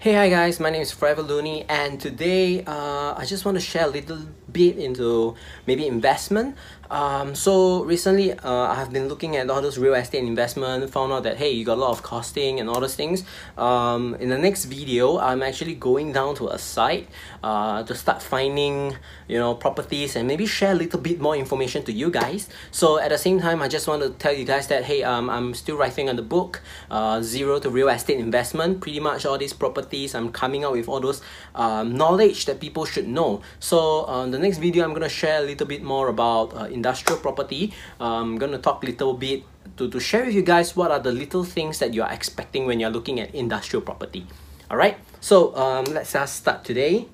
Hey hi guys, my name is Forever Looney and today uh, I just want to share a little bit into maybe investment. Um, so recently uh, I have been looking at all those real estate investment, found out that hey you got a lot of costing and all those things. Um, in the next video I'm actually going down to a site uh, to start finding you know properties and maybe share a little bit more information to you guys. So at the same time I just want to tell you guys that hey um, I'm still writing on the book uh, Zero to Real Estate Investment. Pretty much all these properties I'm coming out with all those um, knowledge that people should know. So uh, the next video I'm going to share a little bit more about uh, industrial property. I'm going to talk a little bit to, to share with you guys what are the little things that you are expecting when you're looking at industrial property. Alright, so um, let's just start today.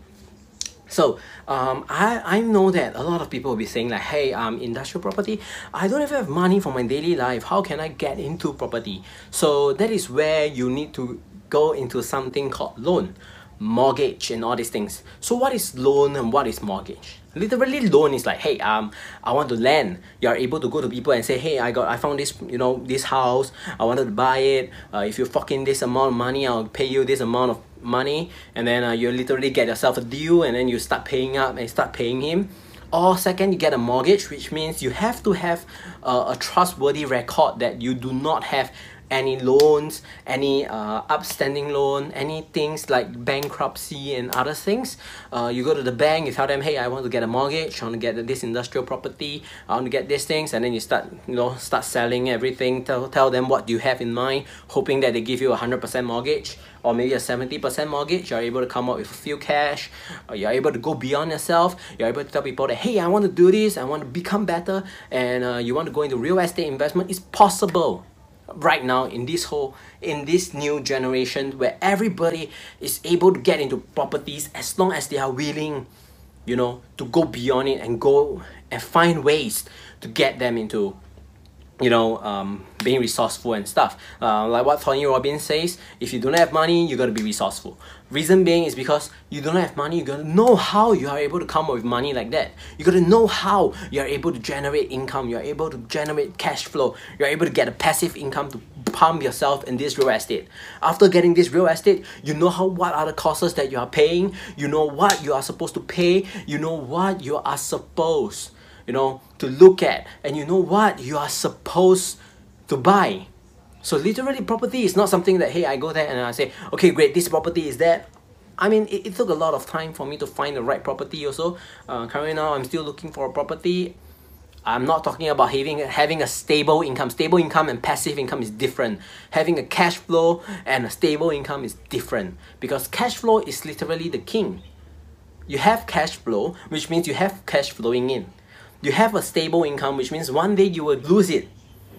So um, I, I know that a lot of people will be saying like, hey, um, industrial property, I don't even have money for my daily life. How can I get into property? So that is where you need to go into something called loan mortgage and all these things. So what is loan and what is mortgage? Literally loan is like, hey, um, I want to lend. You are able to go to people and say, hey, I got, I found this, you know, this house. I wanted to buy it. Uh, if you fucking this amount of money, I'll pay you this amount of money. And then uh, you literally get yourself a deal and then you start paying up and start paying him. Or second, you get a mortgage, which means you have to have uh, a trustworthy record that you do not have any loans, any uh, upstanding loan, any things like bankruptcy and other things. Uh, you go to the bank, you tell them, hey, I want to get a mortgage, I want to get this industrial property, I want to get these things, and then you start, you know, start selling everything. Tell, tell them what you have in mind, hoping that they give you a hundred percent mortgage or maybe a 70% mortgage, you're able to come up with a few cash, you're able to go beyond yourself, you're able to tell people that, hey, I want to do this, I want to become better, and uh, you want to go into real estate investment, it's possible right now in this whole in this new generation where everybody is able to get into properties as long as they are willing you know to go beyond it and go and find ways to get them into you know, um, being resourceful and stuff. Uh, like what Tony Robbins says, if you don't have money, you gotta be resourceful. Reason being is because you don't have money, you gotta know how you are able to come up with money like that. You gotta know how you are able to generate income, you're able to generate cash flow, you're able to get a passive income to pump yourself in this real estate. After getting this real estate, you know how what are the costs that you are paying, you know what you are supposed to pay, you know what you are supposed you know, to look at. And you know what? You are supposed to buy. So literally property is not something that, hey, I go there and I say, okay, great, this property is there. I mean, it, it took a lot of time for me to find the right property also. Uh, currently now, I'm still looking for a property. I'm not talking about having having a stable income. Stable income and passive income is different. Having a cash flow and a stable income is different because cash flow is literally the king. You have cash flow, which means you have cash flowing in you have a stable income, which means one day you will lose it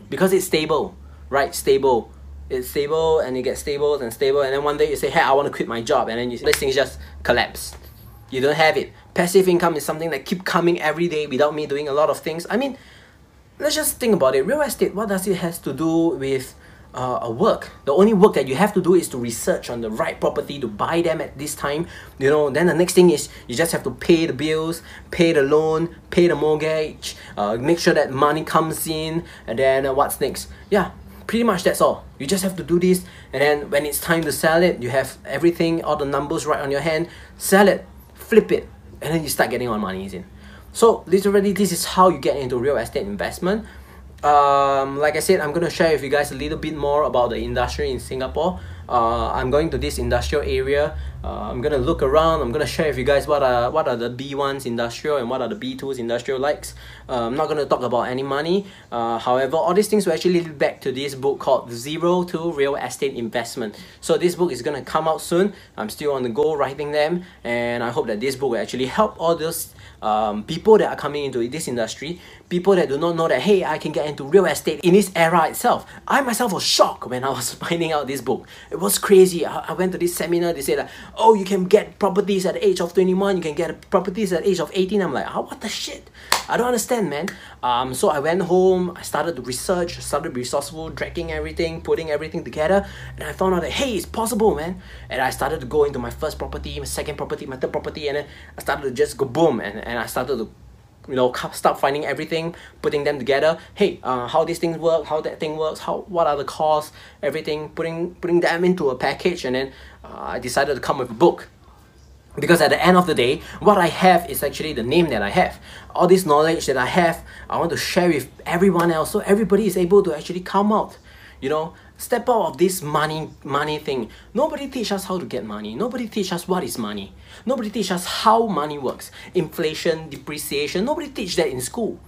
because it's stable, right? Stable. It's stable and you get stable and stable, and then one day you say, Hey, I want to quit my job, and then you, this thing just collapse. You don't have it. Passive income is something that keep coming every day without me doing a lot of things. I mean, let's just think about it. Real estate, what does it has to do with uh, a work. The only work that you have to do is to research on the right property to buy them at this time. You know, then the next thing is you just have to pay the bills, pay the loan, pay the mortgage, uh, make sure that money comes in, and then uh, what's next? Yeah, pretty much that's all. You just have to do this, and then when it's time to sell it, you have everything, all the numbers right on your hand. Sell it, flip it, and then you start getting all the money in. So literally, this is how you get into real estate investment um, like I said, I'm gonna share with you guys a little bit more about the industry in Singapore. Uh, I'm going to this industrial area. Uh, I'm gonna look around. I'm gonna share with you guys what are what are the B1s industrial and what are the B2s industrial likes. Uh, I'm not gonna talk about any money. Uh, however, all these things will actually lead back to this book called Zero to Real Estate Investment. So this book is gonna come out soon. I'm still on the go writing them, and I hope that this book will actually help all those um, people that are coming into this industry, people that do not know that, hey, I can get into real estate in this era itself. I myself was shocked when I was finding out this book. It was crazy. I, I went to this seminar, they said, like, oh, you can get properties at the age of 21, you can get properties at the age of 18. I'm like, oh, what the shit? I don't understand, man. Um, so I went home, I started to research, started resourceful, tracking everything, putting everything together, and I found out that, hey, it's possible, man. And I started to go into my first property, my second property, my third property, and then I started to just go boom, and, and I started to you know start finding everything putting them together. Hey uh, how these things work how that thing works how what are the costs everything putting putting them into a package and then uh, I decided to come with a book. Because at the end of the day what i have is actually the name that i have. All this knowledge that i have i want to share with everyone else so everybody is able to actually come out you know step out of this money money thing nobody teach us how to get money nobody teach us what is money nobody teach us how money works inflation depreciation nobody teach that in school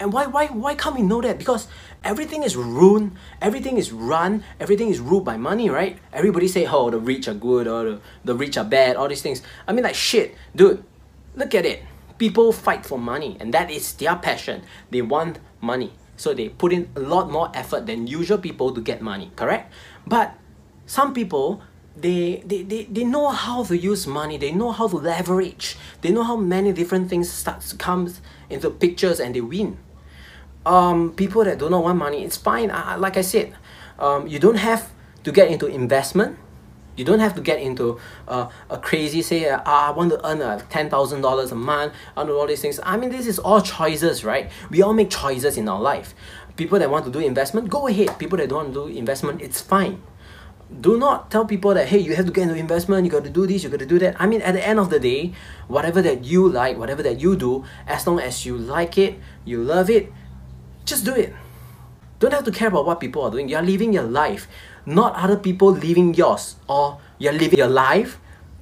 and why why why can't we know that? Because everything is ruined, everything is run, everything is ruled by money, right? Everybody say, oh, the rich are good or the, the rich are bad, all these things. I mean, like shit, dude. Look at it. People fight for money, and that is their passion. They want money, so they put in a lot more effort than usual people to get money. Correct? But some people they, they, they, they know how to use money they know how to leverage they know how many different things starts comes into pictures and they win um, people that do not want money, it's fine. Uh, like I said, um, you don't have to get into investment. You don't have to get into uh, a crazy say, uh, I want to earn uh, $10,000 a month, I do all these things. I mean, this is all choices, right? We all make choices in our life. People that want to do investment, go ahead. People that don't want to do investment, it's fine. Do not tell people that, hey, you have to get into investment, you got to do this, you got to do that. I mean, at the end of the day, whatever that you like, whatever that you do, as long as you like it, you love it, just do it. Don't have to care about what people are doing. You're living your life, not other people living yours. Or you're living your life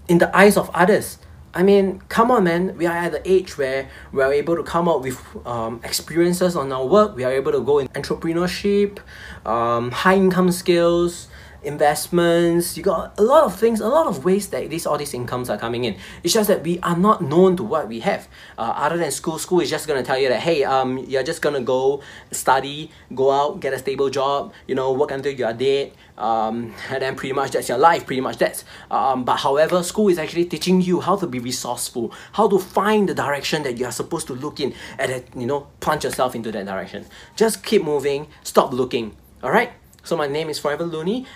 in the eyes of others. I mean, come on, man. We are at the age where we are able to come up with um, experiences on our work. We are able to go in entrepreneurship, um, high income skills, investments you got a lot of things a lot of ways that these all these incomes are coming in. It's just that we are not known to what we have. Uh, other than school school is just to tell you that hey um you're just to go study go out get a stable job you know work until you are dead um, and then pretty much that's your life pretty much that's um, but however school is actually teaching you how to be resourceful how to find the direction that you are supposed to look in and then you know plunge yourself into that direction. Just keep moving stop looking all right so my name is Forever Looney